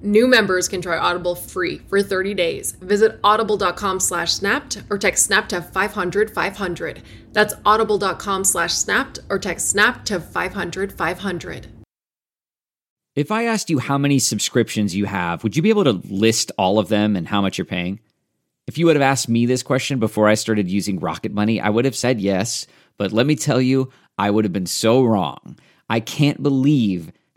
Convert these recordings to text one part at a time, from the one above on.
New members can try Audible free for 30 days. Visit audible.com slash snapped or text snap to 500 500. That's audible.com slash snapped or text snap to 500 500. If I asked you how many subscriptions you have, would you be able to list all of them and how much you're paying? If you would have asked me this question before I started using Rocket Money, I would have said yes. But let me tell you, I would have been so wrong. I can't believe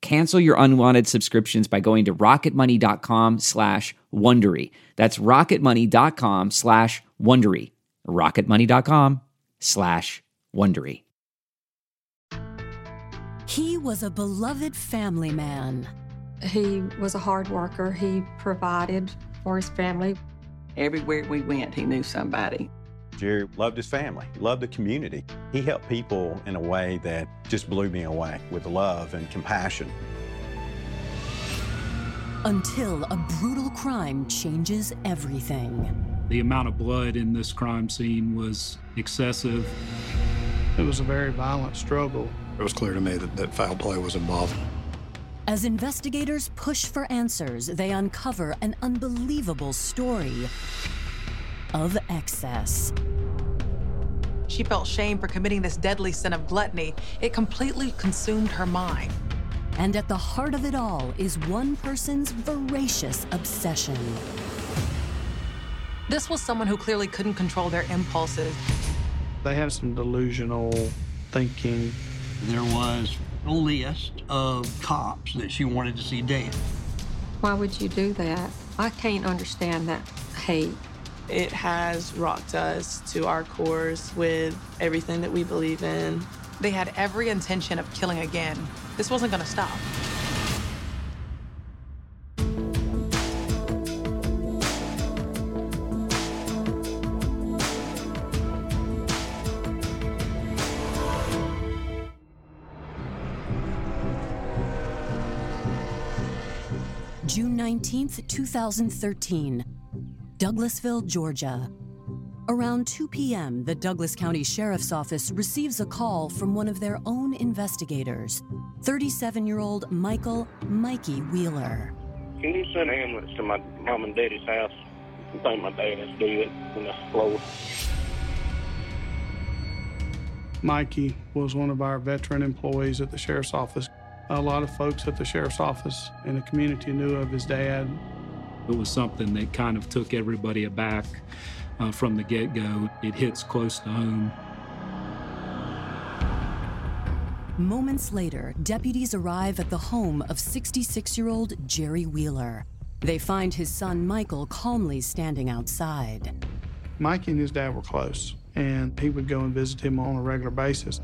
Cancel your unwanted subscriptions by going to rocketmoney.com slash Wondery. That's rocketmoney.com slash Wondery. rocketmoney.com slash Wondery. He was a beloved family man. He was a hard worker. He provided for his family. Everywhere we went, he knew somebody. Jerry loved his family, he loved the community. He helped people in a way that just blew me away with love and compassion. Until a brutal crime changes everything. The amount of blood in this crime scene was excessive. It was a very violent struggle. It was clear to me that, that foul play was involved. As investigators push for answers, they uncover an unbelievable story of excess. She felt shame for committing this deadly sin of gluttony. It completely consumed her mind. And at the heart of it all is one person's voracious obsession. This was someone who clearly couldn't control their impulses. They had some delusional thinking. There was a list of cops that she wanted to see dead. Why would you do that? I can't understand that hate. It has rocked us to our cores with everything that we believe in. They had every intention of killing again. This wasn't going to stop. June 19th, 2013, Douglasville, Georgia. Around 2 p.m., the Douglas County Sheriff's Office receives a call from one of their own investigators, 37 year old Michael Mikey Wheeler. Can you send an ambulance to my mom and daddy's house? I think my dad is dead in the floor. Mikey was one of our veteran employees at the Sheriff's Office. A lot of folks at the Sheriff's Office in the community knew of his dad. It was something that kind of took everybody aback uh, from the get go. It hits close to home. Moments later, deputies arrive at the home of 66 year old Jerry Wheeler. They find his son Michael calmly standing outside. Mikey and his dad were close, and he would go and visit him on a regular basis.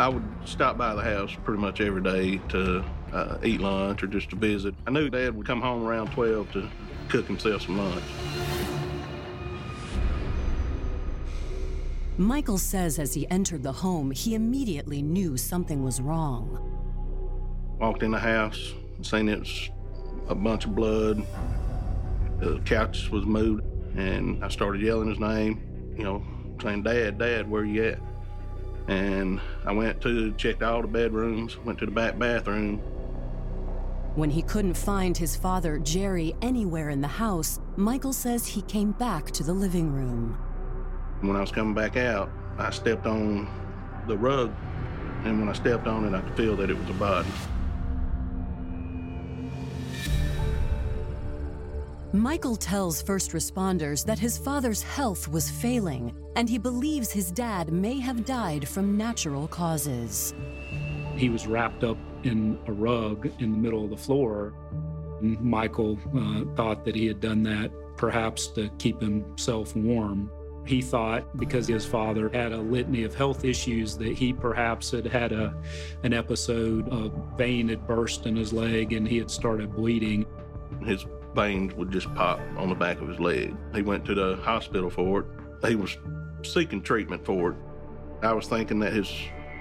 I would stop by the house pretty much every day to uh, eat lunch or just to visit. I knew Dad would come home around 12 to cook himself some lunch. Michael says as he entered the home, he immediately knew something was wrong. Walked in the house, seen it was a bunch of blood. The couch was moved, and I started yelling his name, you know, saying, Dad, Dad, where you at? And I went to, checked all the bedrooms, went to the back bathroom, When he couldn't find his father, Jerry, anywhere in the house, Michael says he came back to the living room. When I was coming back out, I stepped on the rug, and when I stepped on it, I could feel that it was a body. Michael tells first responders that his father's health was failing, and he believes his dad may have died from natural causes. He was wrapped up in a rug in the middle of the floor. Michael uh, thought that he had done that perhaps to keep himself warm. He thought because his father had a litany of health issues that he perhaps had had a, an episode of vein had burst in his leg and he had started bleeding. His veins would just pop on the back of his leg. He went to the hospital for it. He was seeking treatment for it. I was thinking that his,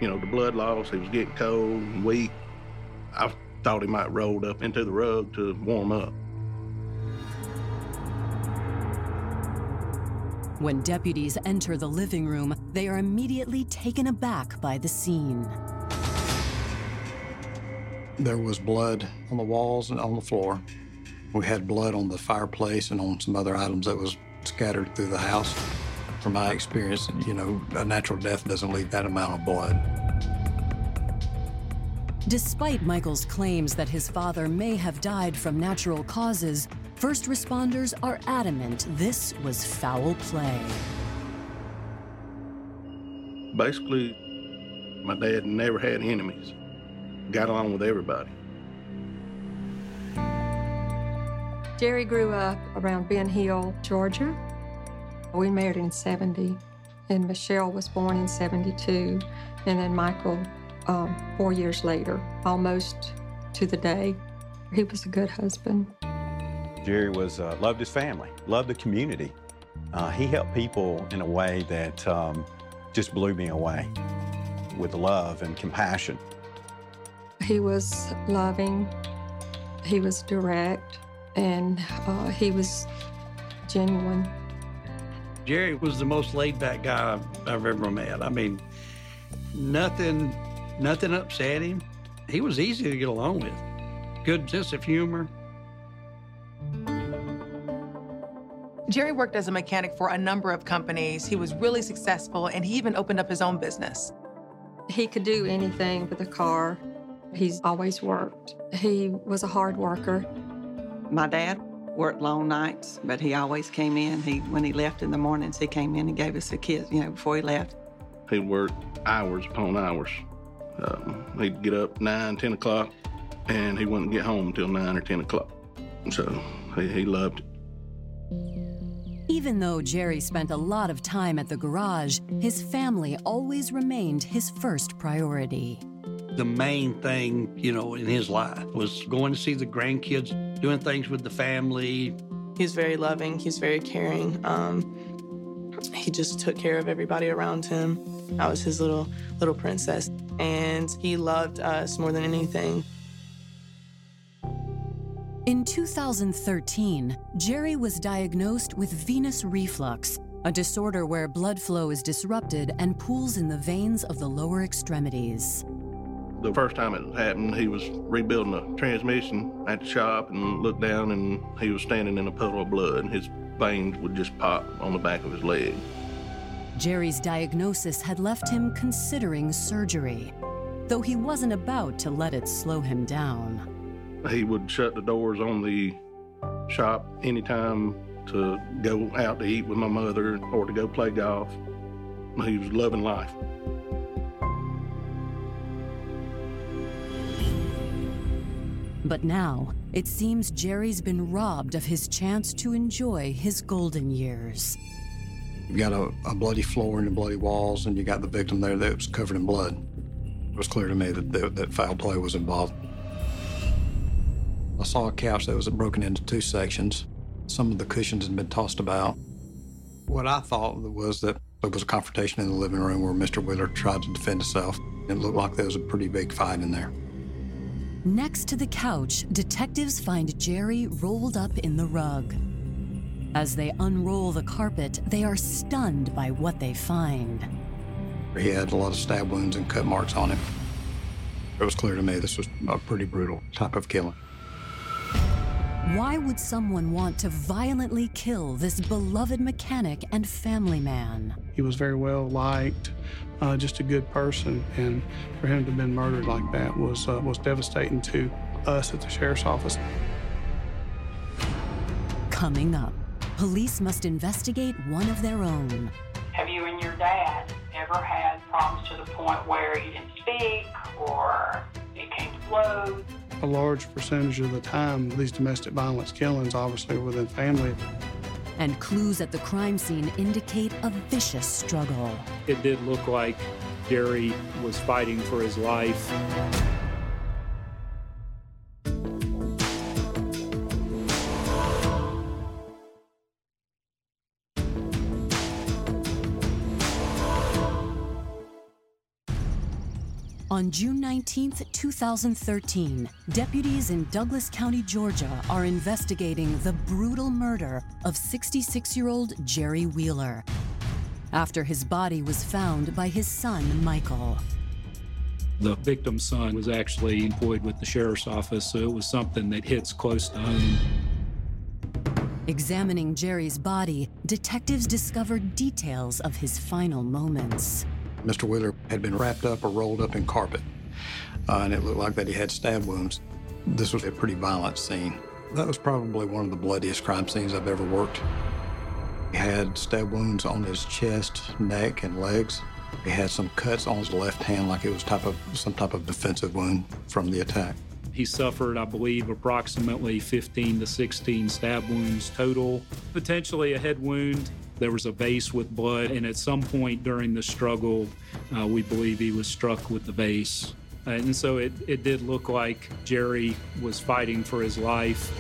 you know, the blood loss, he was getting cold and weak. I thought he might rolled up into the rug to warm up. When deputies enter the living room, they are immediately taken aback by the scene. There was blood on the walls and on the floor. We had blood on the fireplace and on some other items that was scattered through the house. From my experience, you know, a natural death doesn't leave that amount of blood. Despite Michael's claims that his father may have died from natural causes, first responders are adamant this was foul play. Basically, my dad never had enemies, got along with everybody. Jerry grew up around Ben Hill, Georgia. We married in 70, and Michelle was born in 72, and then Michael um, four years later, almost to the day. He was a good husband. Jerry was uh, loved his family, loved the community. Uh, he helped people in a way that um, just blew me away with love and compassion. He was loving, he was direct, and uh, he was genuine. Jerry was the most laid back guy I've, I've ever met. I mean, nothing, nothing upset him. He was easy to get along with. Good sense of humor. Jerry worked as a mechanic for a number of companies. He was really successful, and he even opened up his own business. He could do anything with a car. He's always worked. He was a hard worker. My dad worked long nights, but he always came in. He when he left in the mornings, he came in and gave us a kiss, you know, before he left. He worked hours upon hours. Um, he'd get up nine, ten o'clock, and he wouldn't get home until 9 or 10 o'clock. So he, he loved it. Even though Jerry spent a lot of time at the garage, his family always remained his first priority. The main thing, you know, in his life was going to see the grandkids, doing things with the family. He's very loving, he's very caring. Um, he just took care of everybody around him. I was his little little princess, and he loved us more than anything. In 2013, Jerry was diagnosed with venous reflux, a disorder where blood flow is disrupted and pools in the veins of the lower extremities. The first time it happened, he was rebuilding a transmission at the shop and looked down and he was standing in a puddle of blood. His veins would just pop on the back of his leg. Jerry's diagnosis had left him considering surgery, though he wasn't about to let it slow him down. He would shut the doors on the shop anytime to go out to eat with my mother or to go play golf. He was loving life. But now, it seems Jerry's been robbed of his chance to enjoy his golden years. You got a, a, bloody floor and the bloody walls, and you got the victim there that was covered in blood. It was clear to me that, that, that foul play was involved. I saw a couch that was broken into two sections. Some of the cushions had been tossed about. What I thought was that there was a confrontation in the living room where Mr. Wheeler tried to defend himself. It looked like there was a pretty big fight in there. Next to the couch, detectives find Jerry rolled up in the rug. As they unroll the carpet, they are stunned by what they find. He had a lot of stab wounds and cut marks on him. It was clear to me this was a pretty brutal type of killing. Why would someone want to violently kill this beloved mechanic and family man? He was very well liked, uh, just a good person, and for him to have been murdered like that was uh, was devastating to us at the sheriff's office. Coming up, police must investigate one of their own. Have you and your dad ever had problems to the point where you didn't speak or it came to blows? A large percentage of the time, these domestic violence killings obviously are within family. And clues at the crime scene indicate a vicious struggle. It did look like Jerry was fighting for his life. On June 19, 2013, deputies in Douglas County, Georgia are investigating the brutal murder of 66 year old Jerry Wheeler after his body was found by his son, Michael. The victim's son was actually employed with the sheriff's office, so it was something that hits close to home. Examining Jerry's body, detectives discovered details of his final moments. Mr. Wheeler had been wrapped up or rolled up in carpet, uh, and it looked like that he had stab wounds. This was a pretty violent scene. That was probably one of the bloodiest crime scenes I've ever worked. He had stab wounds on his chest, neck, and legs. He had some cuts on his left hand, like it was type of some type of defensive wound from the attack. He suffered, I believe, approximately 15 to 16 stab wounds total, potentially a head wound. There was a vase with blood, and at some point during the struggle, uh, we believe he was struck with the vase. And so it, it did look like Jerry was fighting for his life.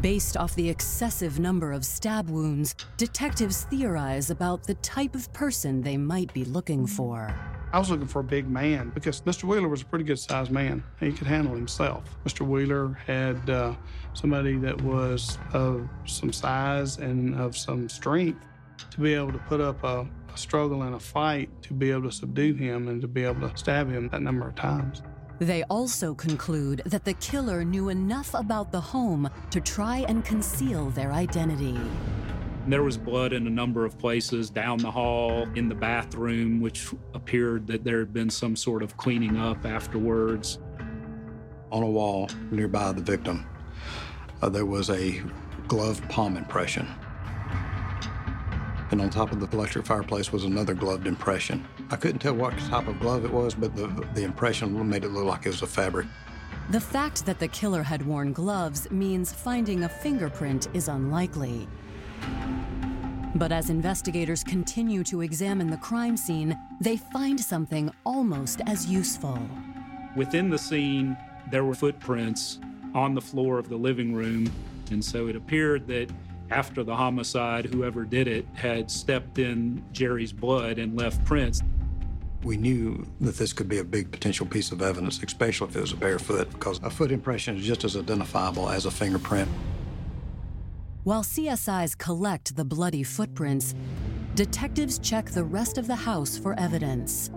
Based off the excessive number of stab wounds, detectives theorize about the type of person they might be looking for. I was looking for a big man because Mr. Wheeler was a pretty good sized man. He could handle himself. Mr. Wheeler had uh, somebody that was of some size and of some strength to be able to put up a, a struggle and a fight to be able to subdue him and to be able to stab him that number of times. They also conclude that the killer knew enough about the home to try and conceal their identity. There was blood in a number of places down the hall, in the bathroom, which appeared that there had been some sort of cleaning up afterwards. On a wall nearby the victim, uh, there was a gloved palm impression. And on top of the electric fireplace was another gloved impression. I couldn't tell what type of glove it was, but the, the impression made it look like it was a fabric. The fact that the killer had worn gloves means finding a fingerprint is unlikely. But as investigators continue to examine the crime scene, they find something almost as useful. Within the scene, there were footprints on the floor of the living room, and so it appeared that after the homicide, whoever did it had stepped in Jerry's blood and left prints. We knew that this could be a big potential piece of evidence, especially if it was a bare foot, because a foot impression is just as identifiable as a fingerprint. While CSIs collect the bloody footprints, detectives check the rest of the house for evidence.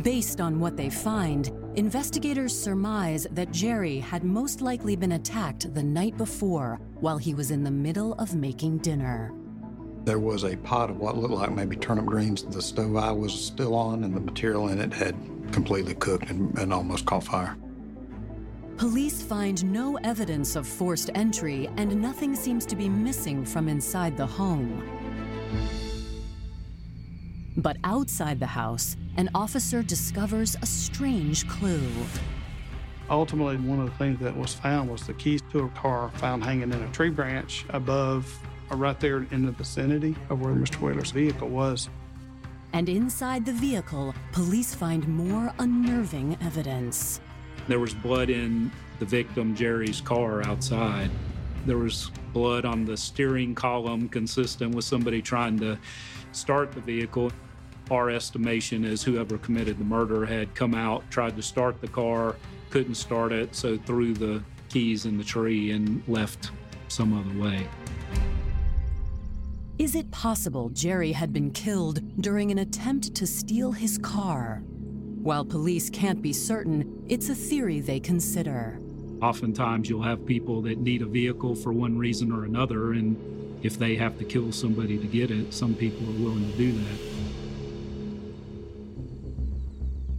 Based on what they find, investigators surmise that Jerry had most likely been attacked the night before while he was in the middle of making dinner. There was a pot of what looked like maybe turnip greens. The stove I was still on, and the material in it had completely cooked and, and almost caught fire. Police find no evidence of forced entry, and nothing seems to be missing from inside the home. But outside the house, an officer discovers a strange clue. Ultimately, one of the things that was found was the keys to a car found hanging in a tree branch above, or right there in the vicinity of where Mr. Wheeler's vehicle was. And inside the vehicle, police find more unnerving evidence. There was blood in the victim, Jerry's car outside. There was blood on the steering column, consistent with somebody trying to start the vehicle. Our estimation is whoever committed the murder had come out, tried to start the car, couldn't start it, so threw the keys in the tree and left some other way. Is it possible Jerry had been killed during an attempt to steal his car? While police can't be certain, it's a theory they consider. Oftentimes, you'll have people that need a vehicle for one reason or another, and if they have to kill somebody to get it, some people are willing to do that.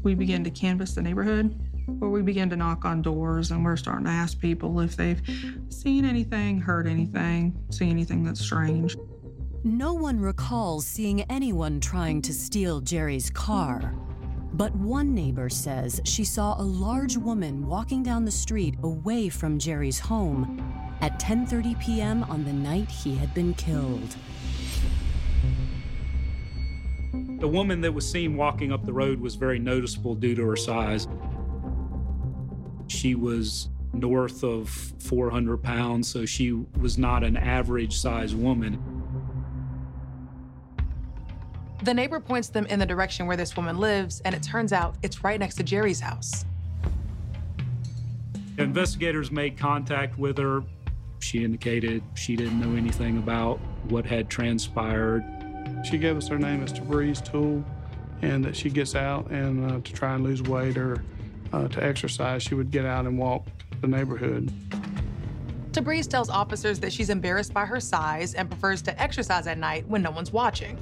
We began to canvass the neighborhood where we began to knock on doors and we're starting to ask people if they've seen anything, heard anything, seen anything that's strange. No one recalls seeing anyone trying to steal Jerry's car. But one neighbor says she saw a large woman walking down the street away from Jerry's home at 10:30 p.m. on the night he had been killed. The woman that was seen walking up the road was very noticeable due to her size. She was north of 400 pounds, so she was not an average sized woman. The neighbor points them in the direction where this woman lives, and it turns out it's right next to Jerry's house. Investigators made contact with her. She indicated she didn't know anything about what had transpired. She gave us her name as Tabriz Tool, and that she gets out and uh, to try and lose weight or uh, to exercise, she would get out and walk the neighborhood. Tabriz tells officers that she's embarrassed by her size and prefers to exercise at night when no one's watching.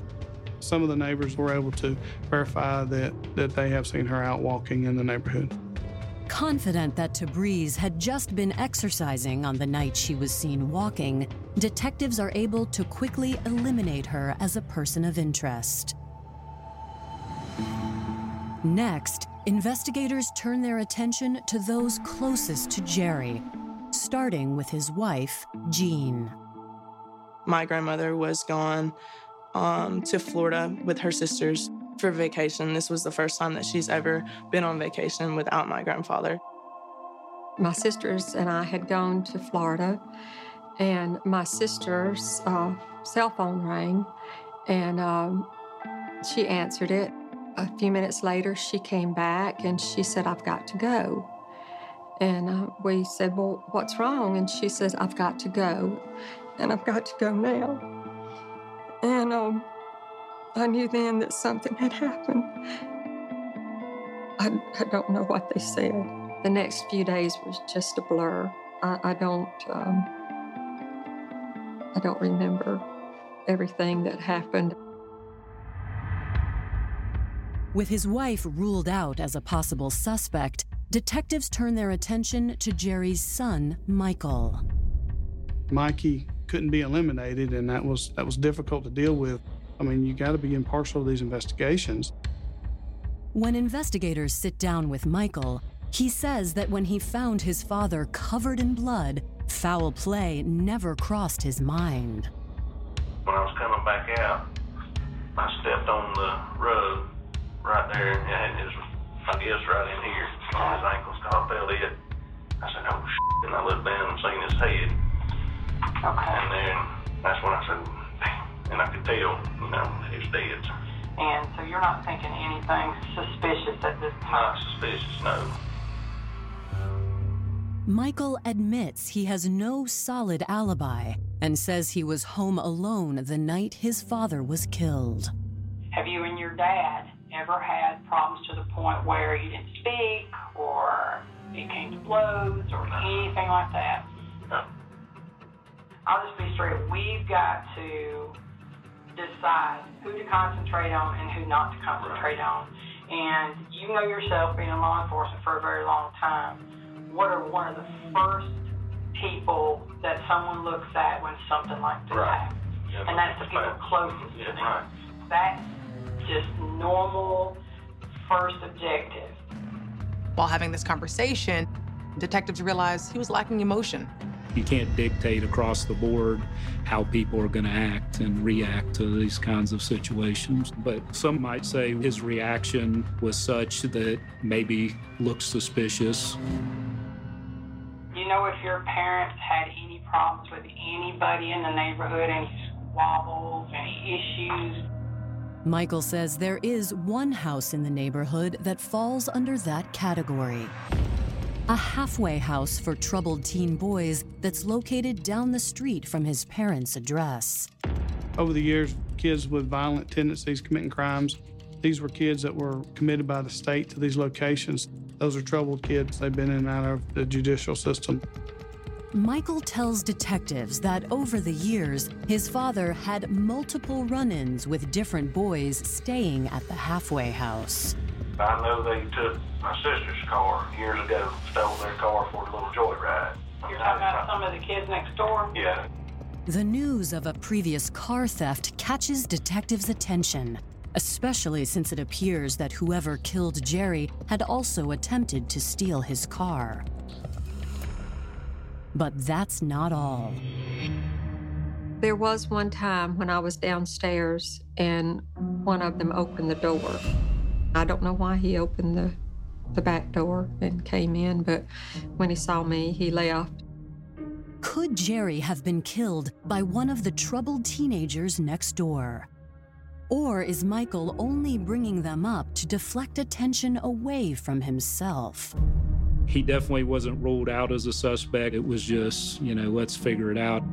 Some of the neighbors were able to verify that, that they have seen her out walking in the neighborhood. Confident that Tabriz had just been exercising on the night she was seen walking, detectives are able to quickly eliminate her as a person of interest. Next, investigators turn their attention to those closest to Jerry, starting with his wife, Jean. My grandmother was gone um, to Florida with her sisters for vacation. This was the first time that she's ever been on vacation without my grandfather. My sisters and I had gone to Florida, and my sister's uh, cell phone rang, and um, she answered it. A few minutes later, she came back and she said, I've got to go. And uh, we said, Well, what's wrong? And she says, I've got to go, and I've got to go now. And um, I knew then that something had happened. I, I don't know what they said. The next few days was just a blur. I, I don't um, I don't remember everything that happened. With his wife ruled out as a possible suspect, detectives turn their attention to Jerry's son, Michael. Mikey couldn't be eliminated, and that was that was difficult to deal with. I mean, you got to be impartial to these investigations. When investigators sit down with Michael, he says that when he found his father covered in blood, foul play never crossed his mind. When I was coming back out, I stepped on the rug right there, and it was, I guess, right in here on his ankle. So I felt it. I said, oh, shit. And I looked down and seen his head. Okay. And then that's when I said. And I could tell, you know, he was dead. And so you're not thinking anything suspicious at this time? Not suspicious, no. Michael admits he has no solid alibi and says he was home alone the night his father was killed. Have you and your dad ever had problems to the point where you didn't speak or it came to blows or anything like that? No. I'll just be straight. We've got to decide who to concentrate on and who not to concentrate on. And you know yourself, being in law enforcement for a very long time, what are one of the first people that someone looks at when something like this Right. happens? Yeah, and that's the that's people facts. closest Yeah, to them. right. That's just normal first objective. While having this conversation, detectives realized he was lacking emotion. You can't dictate across the board how people are going to act and react to these kinds of situations. But some might say his reaction was such that maybe looks suspicious. You know if your parents had any problems with anybody in the neighborhood, any squabbles, any issues? Michael says there is one house in the neighborhood that falls under that category. A halfway house for troubled teen boys that's located down the street from his parents' address. Over the years, kids with violent tendencies committing crimes These were kids that were committed by the state to these locations. Those are troubled kids. They've been in and out of the judicial system. Michael tells detectives that over the years, his father had multiple run ins with different boys staying at the halfway house. I know they took my sister's car years ago, stole their car for a little joyride. You're talking about some of the kids next door? Yeah. The news of a previous car theft catches detectives' attention, especially since it appears that whoever killed Jerry had also attempted to steal his car. But that's not all. There was one time when I was downstairs and one of them opened the door. I don't know why he opened the, the back door and came in, but when he saw me, he left. Could Jerry have been killed by one of the troubled teenagers next door? Or is Michael only bringing them up to deflect attention away from himself? He definitely wasn't ruled out as a suspect. It was just, you know, let's figure it out.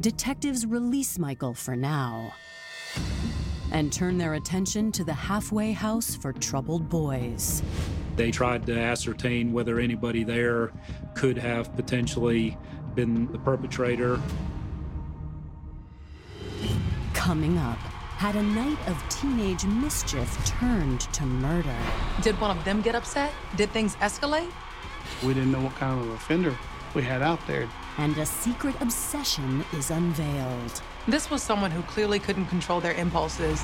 Detectives release Michael for now and turn their attention to the halfway house for troubled boys. They tried to ascertain whether anybody there could have potentially been the perpetrator. Coming up, had a night of teenage mischief turned to murder. Did one of them get upset? Did things escalate? We didn't know what kind of offender we had out there. And a secret obsession is unveiled. This was someone who clearly couldn't control their impulses.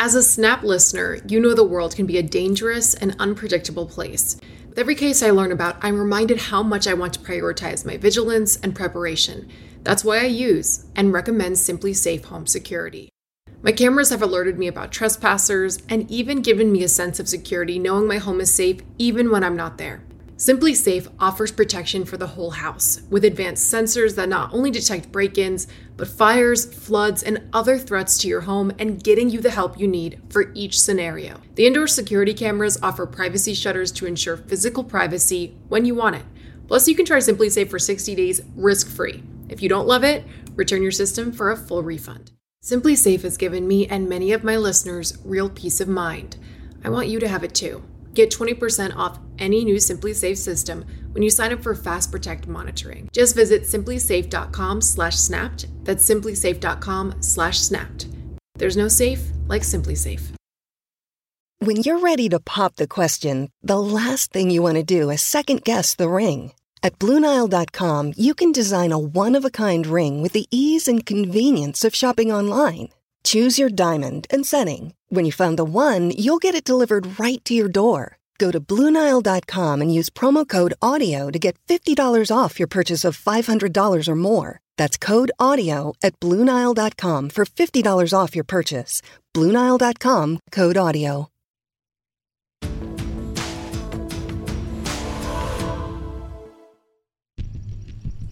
As a Snap listener, you know the world can be a dangerous and unpredictable place. With every case I learn about, I'm reminded how much I want to prioritize my vigilance and preparation. That's why I use and recommend SimpliSafe Home Security. My cameras have alerted me about trespassers and even given me a sense of security knowing my home is safe even when I'm not there. SimpliSafe offers protection for the whole house with advanced sensors that not only detect break ins, but fires, floods, and other threats to your home and getting you the help you need for each scenario. The indoor security cameras offer privacy shutters to ensure physical privacy when you want it. Plus, you can try SimpliSafe for 60 days risk free. If you don't love it, return your system for a full refund. SimpliSafe has given me and many of my listeners real peace of mind. I want you to have it too. Get 20% off any new SimpliSafe system when you sign up for Fast Protect monitoring. Just visit simplisafe.com/snapped. That's simplisafe.com/snapped. There's no safe like SimpliSafe. When you're ready to pop the question, the last thing you want to do is second guess the ring. At BlueNile.com, you can design a one-of-a-kind ring with the ease and convenience of shopping online. Choose your diamond and setting. When you find the one, you'll get it delivered right to your door. Go to Bluenile.com and use promo code AUDIO to get $50 off your purchase of $500 or more. That's code AUDIO at Bluenile.com for $50 off your purchase. Bluenile.com code AUDIO.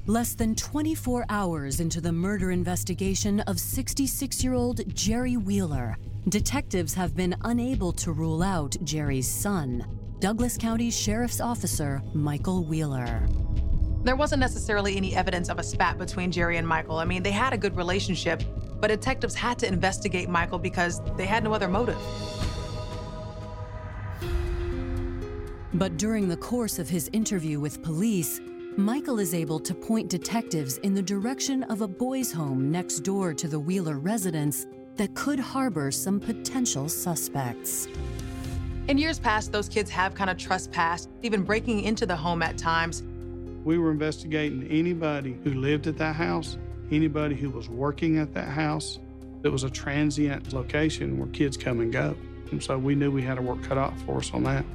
Less than 24 hours into the murder investigation of 66 year old Jerry Wheeler, detectives have been unable to rule out Jerry's son, Douglas County Sheriff's Officer Michael Wheeler. There wasn't necessarily any evidence of a spat between Jerry and Michael. I mean, they had a good relationship, but detectives had to investigate Michael because they had no other motive. But during the course of his interview with police, Michael is able to point detectives in the direction of a boys' home next door to the Wheeler residence that could harbor some potential suspects. In years past, those kids have kind of trespassed, even breaking into the home at times. We were investigating anybody who lived at that house, anybody who was working at that house. It was a transient location where kids come and go. And so we knew we had a work cut out for us on that.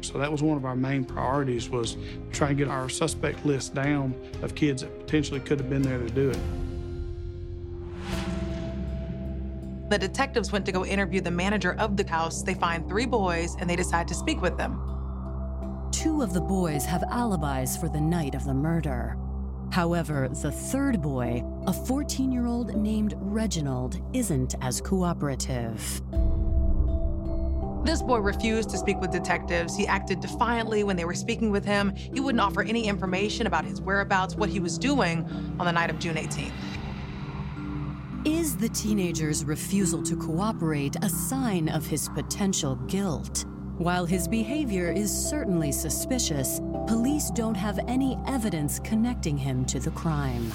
So that was one of our main priorities was trying to get our suspect list down of kids that potentially could have been there to do it. The detectives went to go interview the manager of the house. They find three boys and they decide to speak with them. Two of the boys have alibis for the night of the murder. However, the third boy, a 14 year old named Reginald, isn't as cooperative. This boy refused to speak with detectives. He acted defiantly when they were speaking with him. He wouldn't offer any information about his whereabouts, what he was doing on the night of June 18th. Is the teenager's refusal to cooperate a sign of his potential guilt? While his behavior is certainly suspicious, police don't have any evidence connecting him to the crime.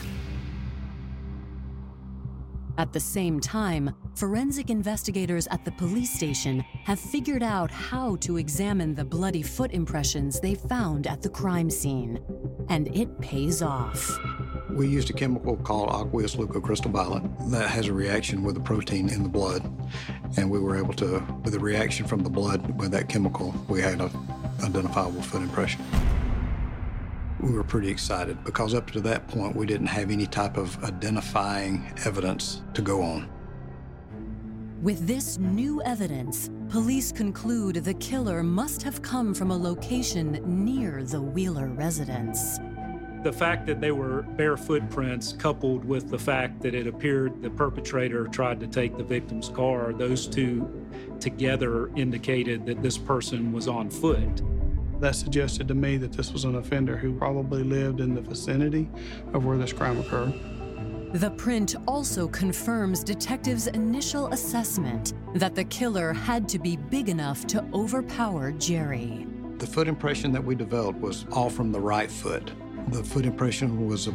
At the same time, forensic investigators at the police station have figured out how to examine the bloody foot impressions they found at the crime scene. And it pays off. We used a chemical called aqueous leucocrystal violet that has a reaction with the protein in the blood. And we were able to, with a reaction from the blood with that chemical, we had an identifiable foot impression we were pretty excited because up to that point we didn't have any type of identifying evidence to go on. With this new evidence, police conclude the killer must have come from a location near the Wheeler residence. The fact that they were bare footprints, coupled with the fact that it appeared the perpetrator tried to take the victim's car, those two together indicated that this person was on foot. That suggested to me that this was an offender who probably lived in the vicinity of where this crime occurred. The print also confirms detectives' initial assessment that the killer had to be big enough to overpower Jerry. The foot impression that we developed was all from the right foot. The foot impression was uh,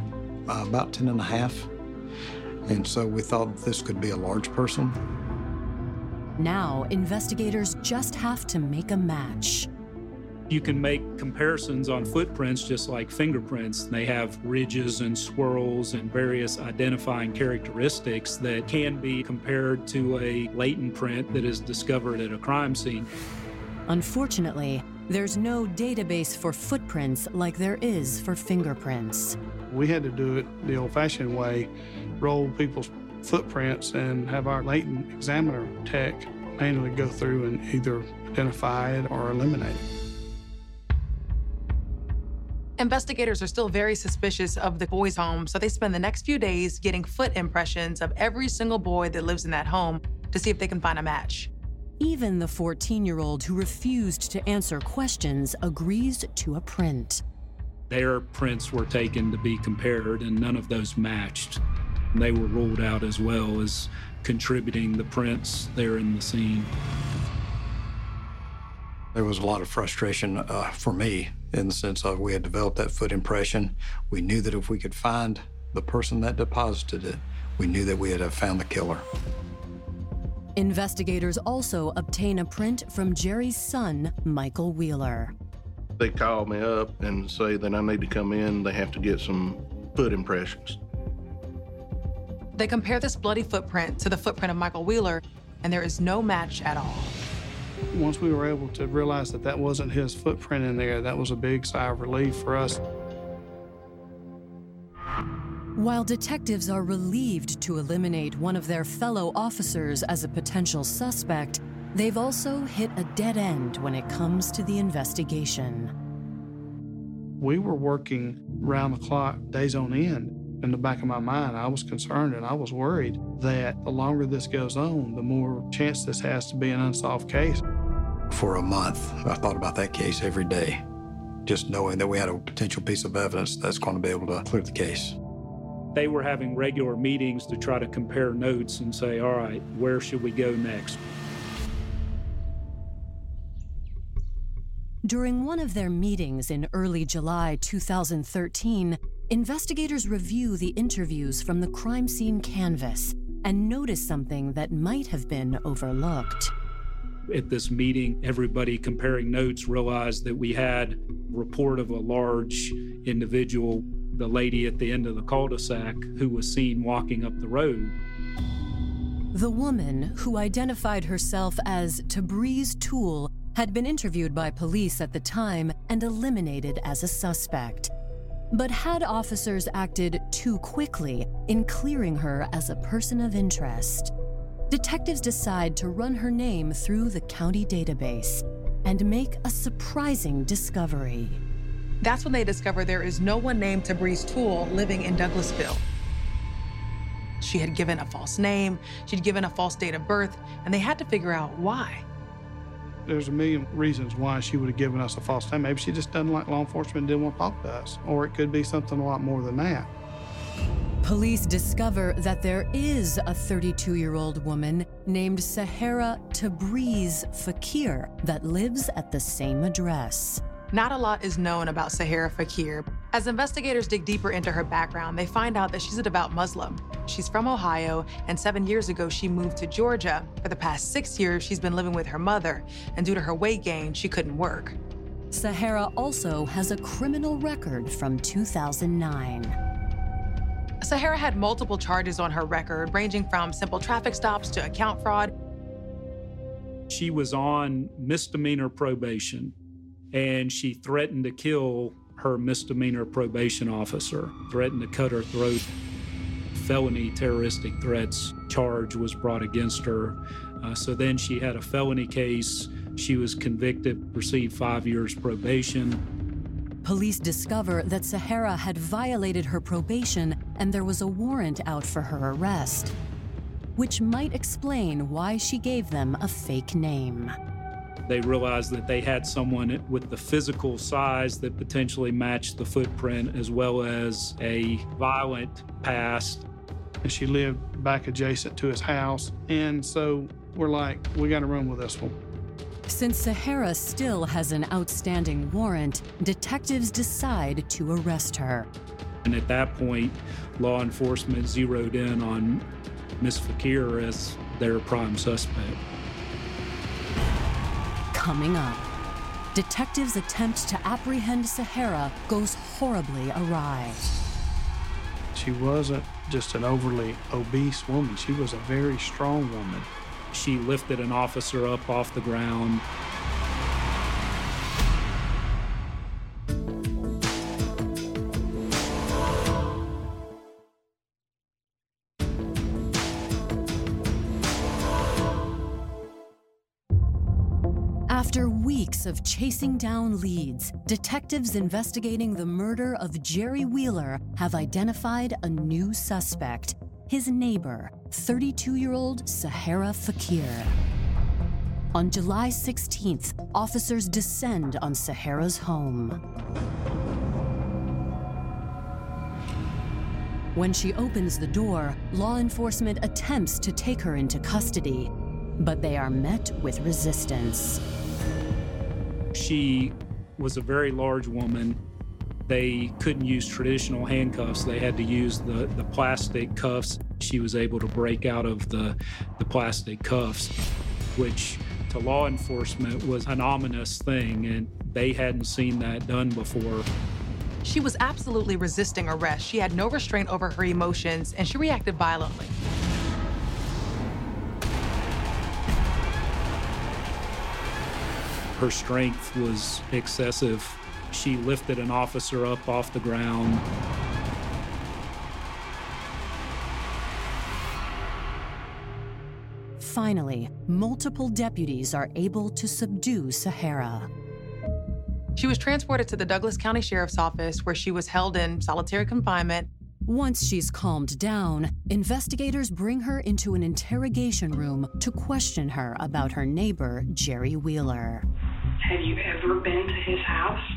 about 10 and a half, and so we thought this could be a large person. Now, investigators just have to make a match. You can make comparisons on footprints just like fingerprints. They have ridges and swirls and various identifying characteristics that can be compared to a latent print that is discovered at a crime scene. Unfortunately, there's no database for footprints like there is for fingerprints. We had to do it the old fashioned way roll people's footprints and have our latent examiner tech manually go through and either identify it or eliminate it. Investigators are still very suspicious of the boy's home, so they spend the next few days getting foot impressions of every single boy that lives in that home to see if they can find a match. Even the 14 year old who refused to answer questions agrees to a print. Their prints were taken to be compared, and none of those matched. They were ruled out as well as contributing the prints there in the scene. There was a lot of frustration uh, for me in the sense of we had developed that foot impression. We knew that if we could find the person that deposited it, we knew that we had found the killer. Investigators also obtain a print from Jerry's son, Michael Wheeler. They call me up and say that I need to come in. They have to get some foot impressions. They compare this bloody footprint to the footprint of Michael Wheeler, and there is no match at all. Once we were able to realize that that wasn't his footprint in there, that was a big sigh of relief for us. While detectives are relieved to eliminate one of their fellow officers as a potential suspect, they've also hit a dead end when it comes to the investigation. We were working round the clock, days on end. In the back of my mind, I was concerned and I was worried that the longer this goes on, the more chance this has to be an unsolved case. For a month, I thought about that case every day, just knowing that we had a potential piece of evidence that's going to be able to clear the case. They were having regular meetings to try to compare notes and say, all right, where should we go next? During one of their meetings in early July 2013, investigators review the interviews from the crime scene canvas and notice something that might have been overlooked. At this meeting, everybody comparing notes realized that we had report of a large individual, the lady at the end of the cul-de-sac who was seen walking up the road. The woman, who identified herself as Tabriz Tool, had been interviewed by police at the time and eliminated as a suspect. But had officers acted too quickly in clearing her as a person of interest? Detectives decide to run her name through the county database and make a surprising discovery. That's when they discover there is no one named Tabriz Tool living in Douglasville. She had given a false name, she'd given a false date of birth, and they had to figure out why. There's a million reasons why she would have given us a false name. Maybe she just doesn't like law enforcement and didn't want to talk to us. Or it could be something a lot more than that. Police discover that there is a 32 year old woman named Sahara Tabriz Fakir that lives at the same address. Not a lot is known about Sahara Fakir. As investigators dig deeper into her background, they find out that she's a devout Muslim. She's from Ohio, and seven years ago, she moved to Georgia. For the past six years, she's been living with her mother, and due to her weight gain, she couldn't work. Sahara also has a criminal record from 2009. Sahara had multiple charges on her record, ranging from simple traffic stops to account fraud. She was on misdemeanor probation and she threatened to kill her misdemeanor probation officer, threatened to cut her throat. Felony terroristic threats charge was brought against her. Uh, so then she had a felony case. She was convicted, received five years probation. Police discover that Sahara had violated her probation and there was a warrant out for her arrest, which might explain why she gave them a fake name. They realized that they had someone with the physical size that potentially matched the footprint, as well as a violent past. And she lived back adjacent to his house. And so we're like, we got to run with this one. Since Sahara still has an outstanding warrant, detectives decide to arrest her. And at that point, law enforcement zeroed in on Miss Fakir as their prime suspect. Coming up, detectives' attempt to apprehend Sahara goes horribly awry. She wasn't just an overly obese woman, she was a very strong woman. She lifted an officer up off the ground. Of chasing down leads, detectives investigating the murder of Jerry Wheeler have identified a new suspect his neighbor, 32 year old Sahara Fakir. On July 16th, officers descend on Sahara's home. When she opens the door, law enforcement attempts to take her into custody, but they are met with resistance. She was a very large woman. They couldn't use traditional handcuffs. They had to use the, the plastic cuffs. She was able to break out of the, the plastic cuffs, which to law enforcement was an ominous thing, and they hadn't seen that done before. She was absolutely resisting arrest. She had no restraint over her emotions, and she reacted violently. Her strength was excessive. She lifted an officer up off the ground. Finally, multiple deputies are able to subdue Sahara. She was transported to the Douglas County Sheriff's Office where she was held in solitary confinement. Once she's calmed down, investigators bring her into an interrogation room to question her about her neighbor, Jerry Wheeler. Have you ever been to his house?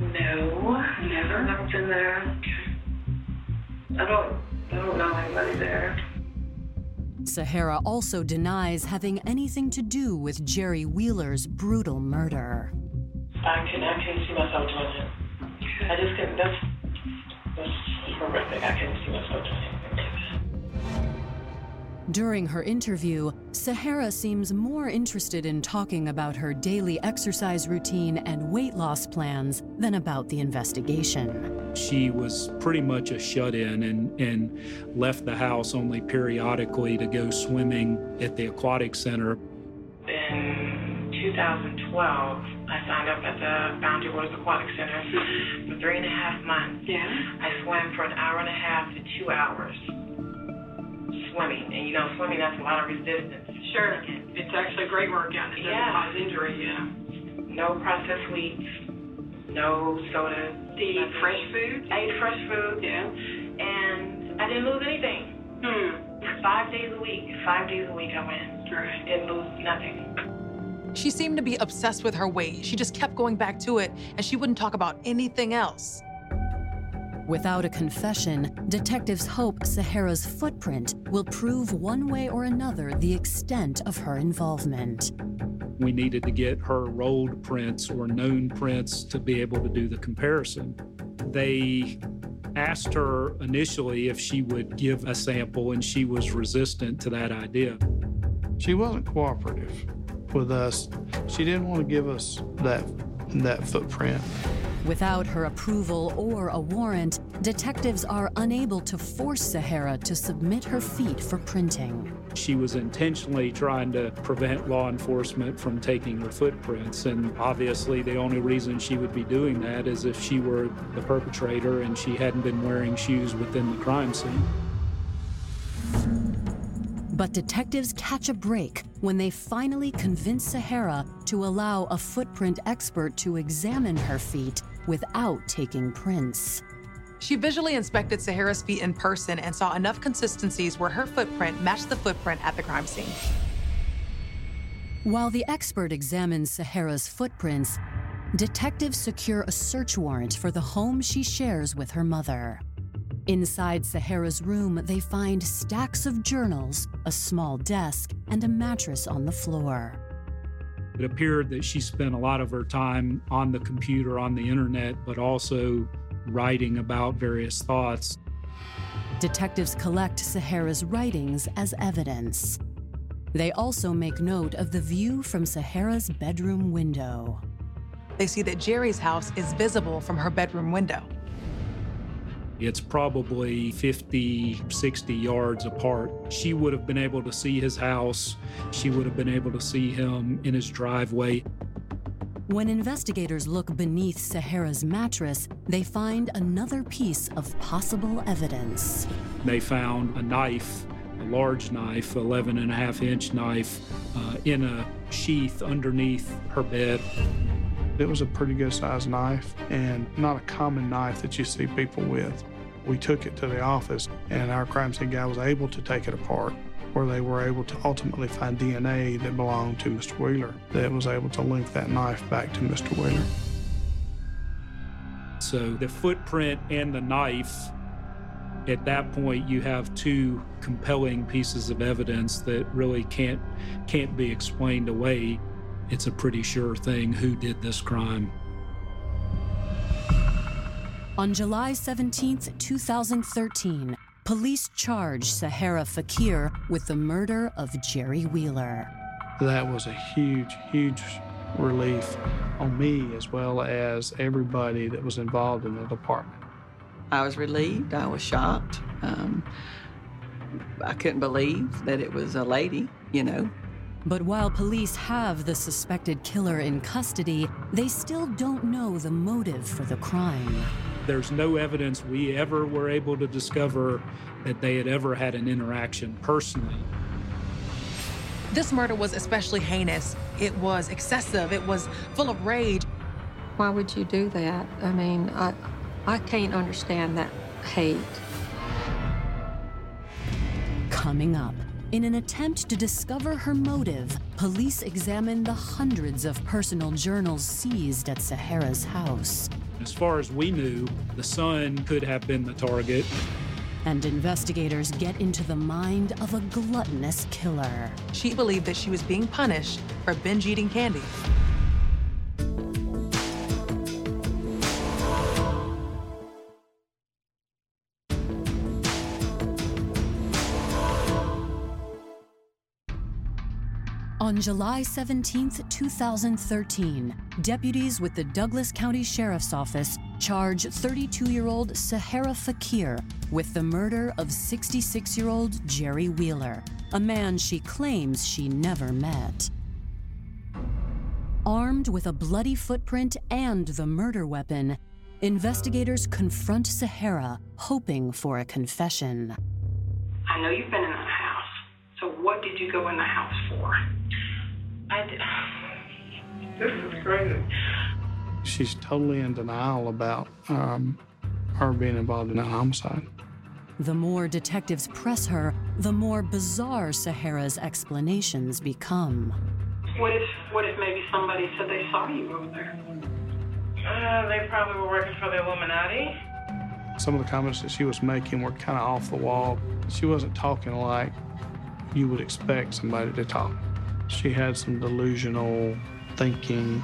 No, never. Never been there. Okay. I don't. I don't know anybody there. Sahara also denies having anything to do with Jerry Wheeler's brutal murder. I can. I can see myself doing it. I just couldn't. That's that's horrific. I couldn't see myself doing anything like that. During her interview, Sahara seems more interested in talking about her daily exercise routine and weight loss plans than about the investigation. She was pretty much a shut in and, and left the house only periodically to go swimming at the aquatic center. In 2012, I signed up at the Boundary Waters Aquatic Center for three and a half months. Yeah. I swam for an hour and a half to two hours swimming. And you know, swimming, that's a lot of resistance. Sure. It's actually a great workout. It doesn't Yeah. cause injury, yeah. No processed sweets, no soda. Do you eat fresh food? I ate fresh food. Yeah. And I didn't lose anything. Hmm. Five days a week. Five days a week I went. Right. Didn't lose nothing. She seemed to be obsessed with her weight. She just kept going back to it, and she wouldn't talk about anything else. Without a confession, detectives hope Sahara's footprint will prove one way or another the extent of her involvement. We needed to get her rolled prints or known prints to be able to do the comparison. They asked her initially if she would give a sample, and she was resistant to that idea. She wasn't cooperative with us. She didn't want to give us that that footprint. Without her approval or a warrant, detectives are unable to force Sahara to submit her feet for printing. She was intentionally trying to prevent law enforcement from taking her footprints, and obviously, the only reason she would be doing that is if she were the perpetrator and she hadn't been wearing shoes within the crime scene. But detectives catch a break when they finally convince Sahara to allow a footprint expert to examine her feet without taking prints. She visually inspected Sahara's feet in person and saw enough consistencies where her footprint matched the footprint at the crime scene. While the expert examines Sahara's footprints, detectives secure a search warrant for the home she shares with her mother. Inside Sahara's room, they find stacks of journals, a small desk, and a mattress on the floor. It appeared that she spent a lot of her time on the computer, on the internet, but also writing about various thoughts. Detectives collect Sahara's writings as evidence. They also make note of the view from Sahara's bedroom window. They see that Jerry's house is visible from her bedroom window. It's probably 50, 60 yards apart. She would have been able to see his house. She would have been able to see him in his driveway. When investigators look beneath Sahara's mattress, they find another piece of possible evidence. They found a knife, a large knife, 11 and a half inch knife, uh, in a sheath underneath her bed. It was a pretty good sized knife and not a common knife that you see people with. We took it to the office and our crime scene guy was able to take it apart where they were able to ultimately find DNA that belonged to Mr. Wheeler that was able to link that knife back to Mr. Wheeler. So the footprint and the knife, at that point, you have two compelling pieces of evidence that really can't can't be explained away it's a pretty sure thing who did this crime. On July 17, 2013, police charged Sahara Fakir with the murder of Jerry Wheeler. That was a huge, huge relief on me as well as everybody that was involved in the department. I was relieved. I was shocked. Um, I couldn't believe that it was a lady, you know, but while police have the suspected killer in custody, they still don't know the motive for the crime. There's no evidence we ever were able to discover that they had ever had an interaction personally. This murder was especially heinous. It was excessive. It was full of rage. Why would you do that? I mean, I, I can't understand that hate. Coming up. In an attempt to discover her motive, police examined the hundreds of personal journals seized at Sahara's house. As far as we knew, the son could have been the target. And investigators get into the mind of a gluttonous killer. She believed that she was being punished for binge eating candy. On July 17, 2013, deputies with the Douglas County Sheriff's Office charge 32 year old Sahara Fakir with the murder of 66 year old Jerry Wheeler, a man she claims she never met. Armed with a bloody footprint and the murder weapon, investigators confront Sahara, hoping for a confession. I know you've been in so what did you go in the house for? I did. This is crazy. She's totally in denial about um, her being involved in a homicide. The more detectives press her, the more bizarre Sahara's explanations become. What if what if maybe somebody said they saw you over there? Uh, they probably were working for the Illuminati. Some of the comments that she was making were kind of off the wall. She wasn't talking like you would expect somebody to talk. She had some delusional thinking.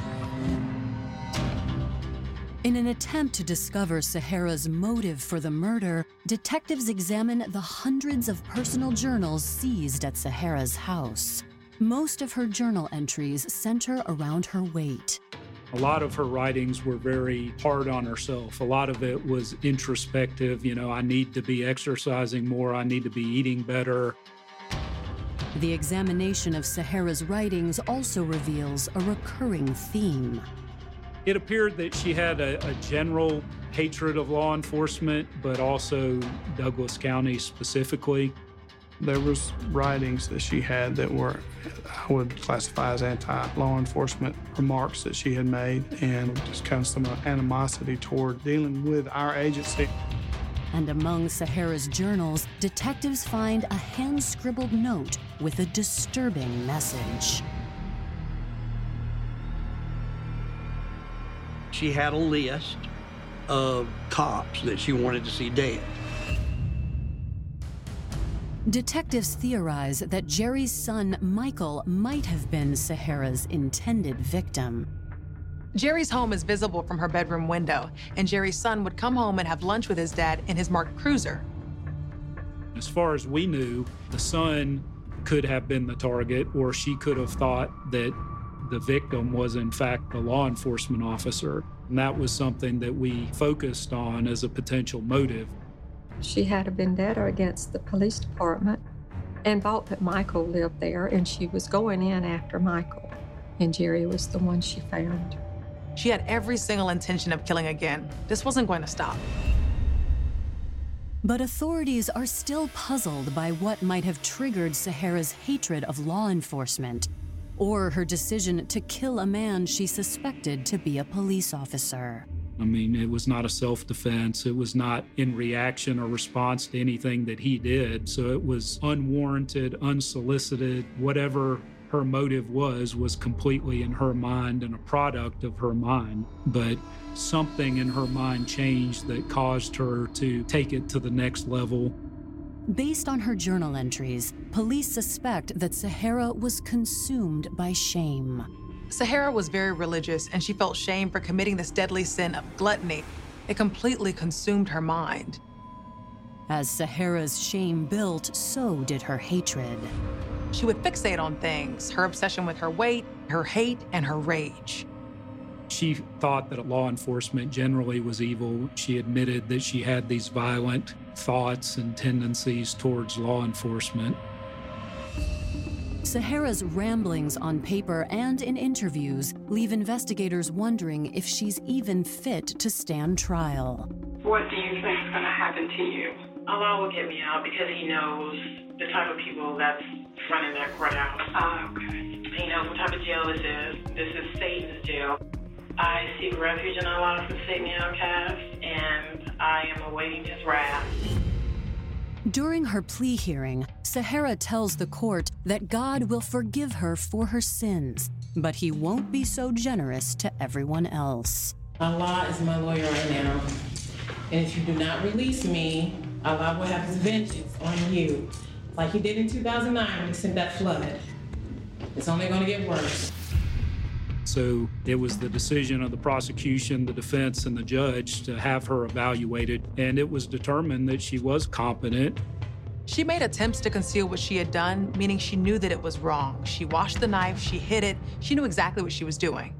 In an attempt to discover Sahara's motive for the murder, detectives examine the hundreds of personal journals seized at Sahara's house. Most of her journal entries center around her weight. A lot of her writings were very hard on herself. A lot of it was introspective. You know, I need to be exercising more, I need to be eating better. The examination of Sahara's writings also reveals a recurring theme. It appeared that she had a, a, general hatred of law enforcement, but also Douglas County specifically. There was writings that she had that were, I would classify as anti-law enforcement remarks that she had made, and just kind of some animosity toward dealing with our agency. And among Sahara's journals, detectives find a hand-scribbled note with a disturbing message. She had a list of cops that she wanted to see dead. Detectives theorize that Jerry's son, Michael, might have been Sahara's intended victim. Jerry's home is visible from her bedroom window, and Jerry's son would come home and have lunch with his dad in his marked cruiser. As far as we knew, the son could have been the target, or she could have thought that the victim was, in fact, the law enforcement officer. And that was something that we focused on as a potential motive. She had a vendetta against the police department and thought that Michael lived there, and she was going in after Michael. And Jerry was the one she found. She had every single intention of killing again. This wasn't going to stop. But authorities are still puzzled by what might have triggered Sahara's hatred of law enforcement or her decision to kill a man she suspected to be a police officer. I mean, it was not a self defense. It was not in reaction or response to anything that he did. So it was unwarranted, unsolicited, whatever her motive was, was completely in her mind and a product of her mind. But something in her mind changed that caused her to take it to the next level. Based on her journal entries, police suspect that Sahara was consumed by shame. Sahara was very religious and she felt shame for committing this deadly sin of gluttony. It completely consumed her mind. As Sahara's shame built, so did her hatred. She would fixate on things her obsession with her weight, her hate, and her rage. She thought that law enforcement generally was evil. She admitted that she had these violent thoughts and tendencies towards law enforcement. Sahara's ramblings on paper and in interviews leave investigators wondering if she's even fit to stand trial. What do you think is going to happen to you? Allah will get me out because He knows the type of people that's running that courthouse. Oh, ah, okay. He knows what type of jail this is. This is Satan's jail. I seek refuge in Allah from Satan the outcast, and I am awaiting His wrath. During her plea hearing, Sahara tells the court that God will forgive her for her sins, but he won't be so generous to everyone else. Allah is my lawyer right now. And if you do not release me, Allah will have his vengeance on you. Like he did in 2009 when he sent that flood. It's only going to get worse. So it was the decision of the prosecution, the defense, and the judge to have her evaluated, and it was determined that she was competent. She made attempts to conceal what she had done, meaning she knew that it was wrong. She washed the knife, she hid it, she knew exactly what she was doing.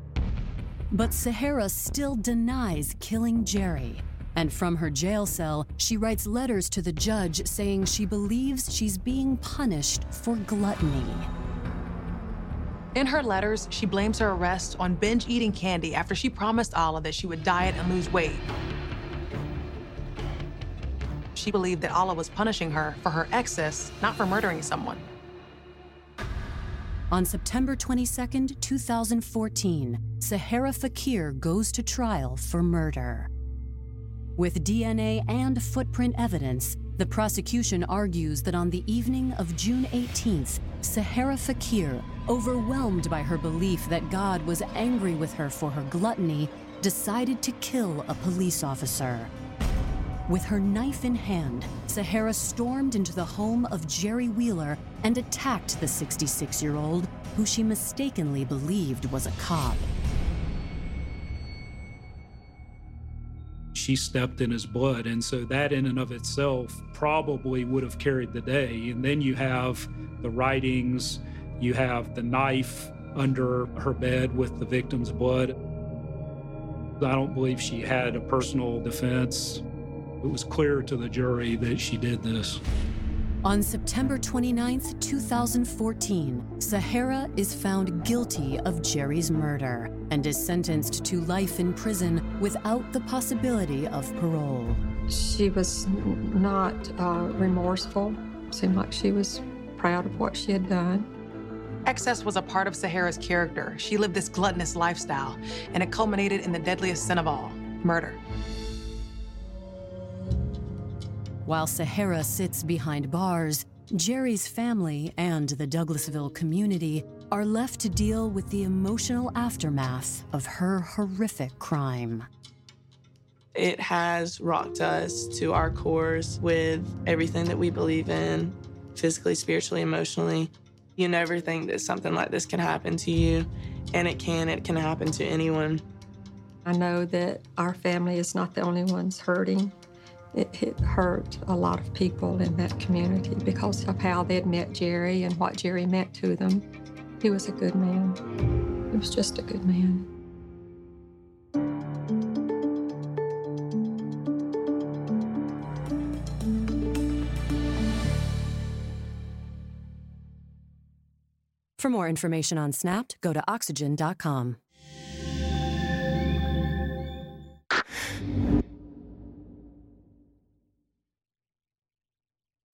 But Sahara still denies killing Jerry. And from her jail cell, she writes letters to the judge saying she believes she's being punished for gluttony. In her letters, she blames her arrest on binge eating candy after she promised Allah that she would diet and lose weight. She believed that Allah was punishing her for her excess, not for murdering someone. On September 22, 2014, Sahara Fakir goes to trial for murder. With DNA and footprint evidence, the prosecution argues that on the evening of June 18th, Sahara Fakir, overwhelmed by her belief that God was angry with her for her gluttony, decided to kill a police officer. With her knife in hand, Sahara stormed into the home of Jerry Wheeler and attacked the 66 year old, who she mistakenly believed was a cop. She stepped in his blood, and so that in and of itself probably would have carried the day. And then you have the writings, you have the knife under her bed with the victim's blood. I don't believe she had a personal defense. It was clear to the jury that she did this. On September 29, 2014, Sahara is found guilty of Jerry's murder and is sentenced to life in prison without the possibility of parole. She was not uh, remorseful. Seemed like she was proud of what she had done. Excess was a part of Sahara's character. She lived this gluttonous lifestyle, and it culminated in the deadliest sin of all murder. While Sahara sits behind bars, Jerry's family and the Douglasville community are left to deal with the emotional aftermath of her horrific crime. It has rocked us to our cores with everything that we believe in, physically, spiritually, emotionally. You never think that something like this can happen to you, and it can. It can happen to anyone. I know that our family is not the only ones hurting. It, it hurt a lot of people in that community because of how they'd met Jerry and what Jerry meant to them. He was a good man. He was just a good man. For more information on Snapped, go to oxygen.com.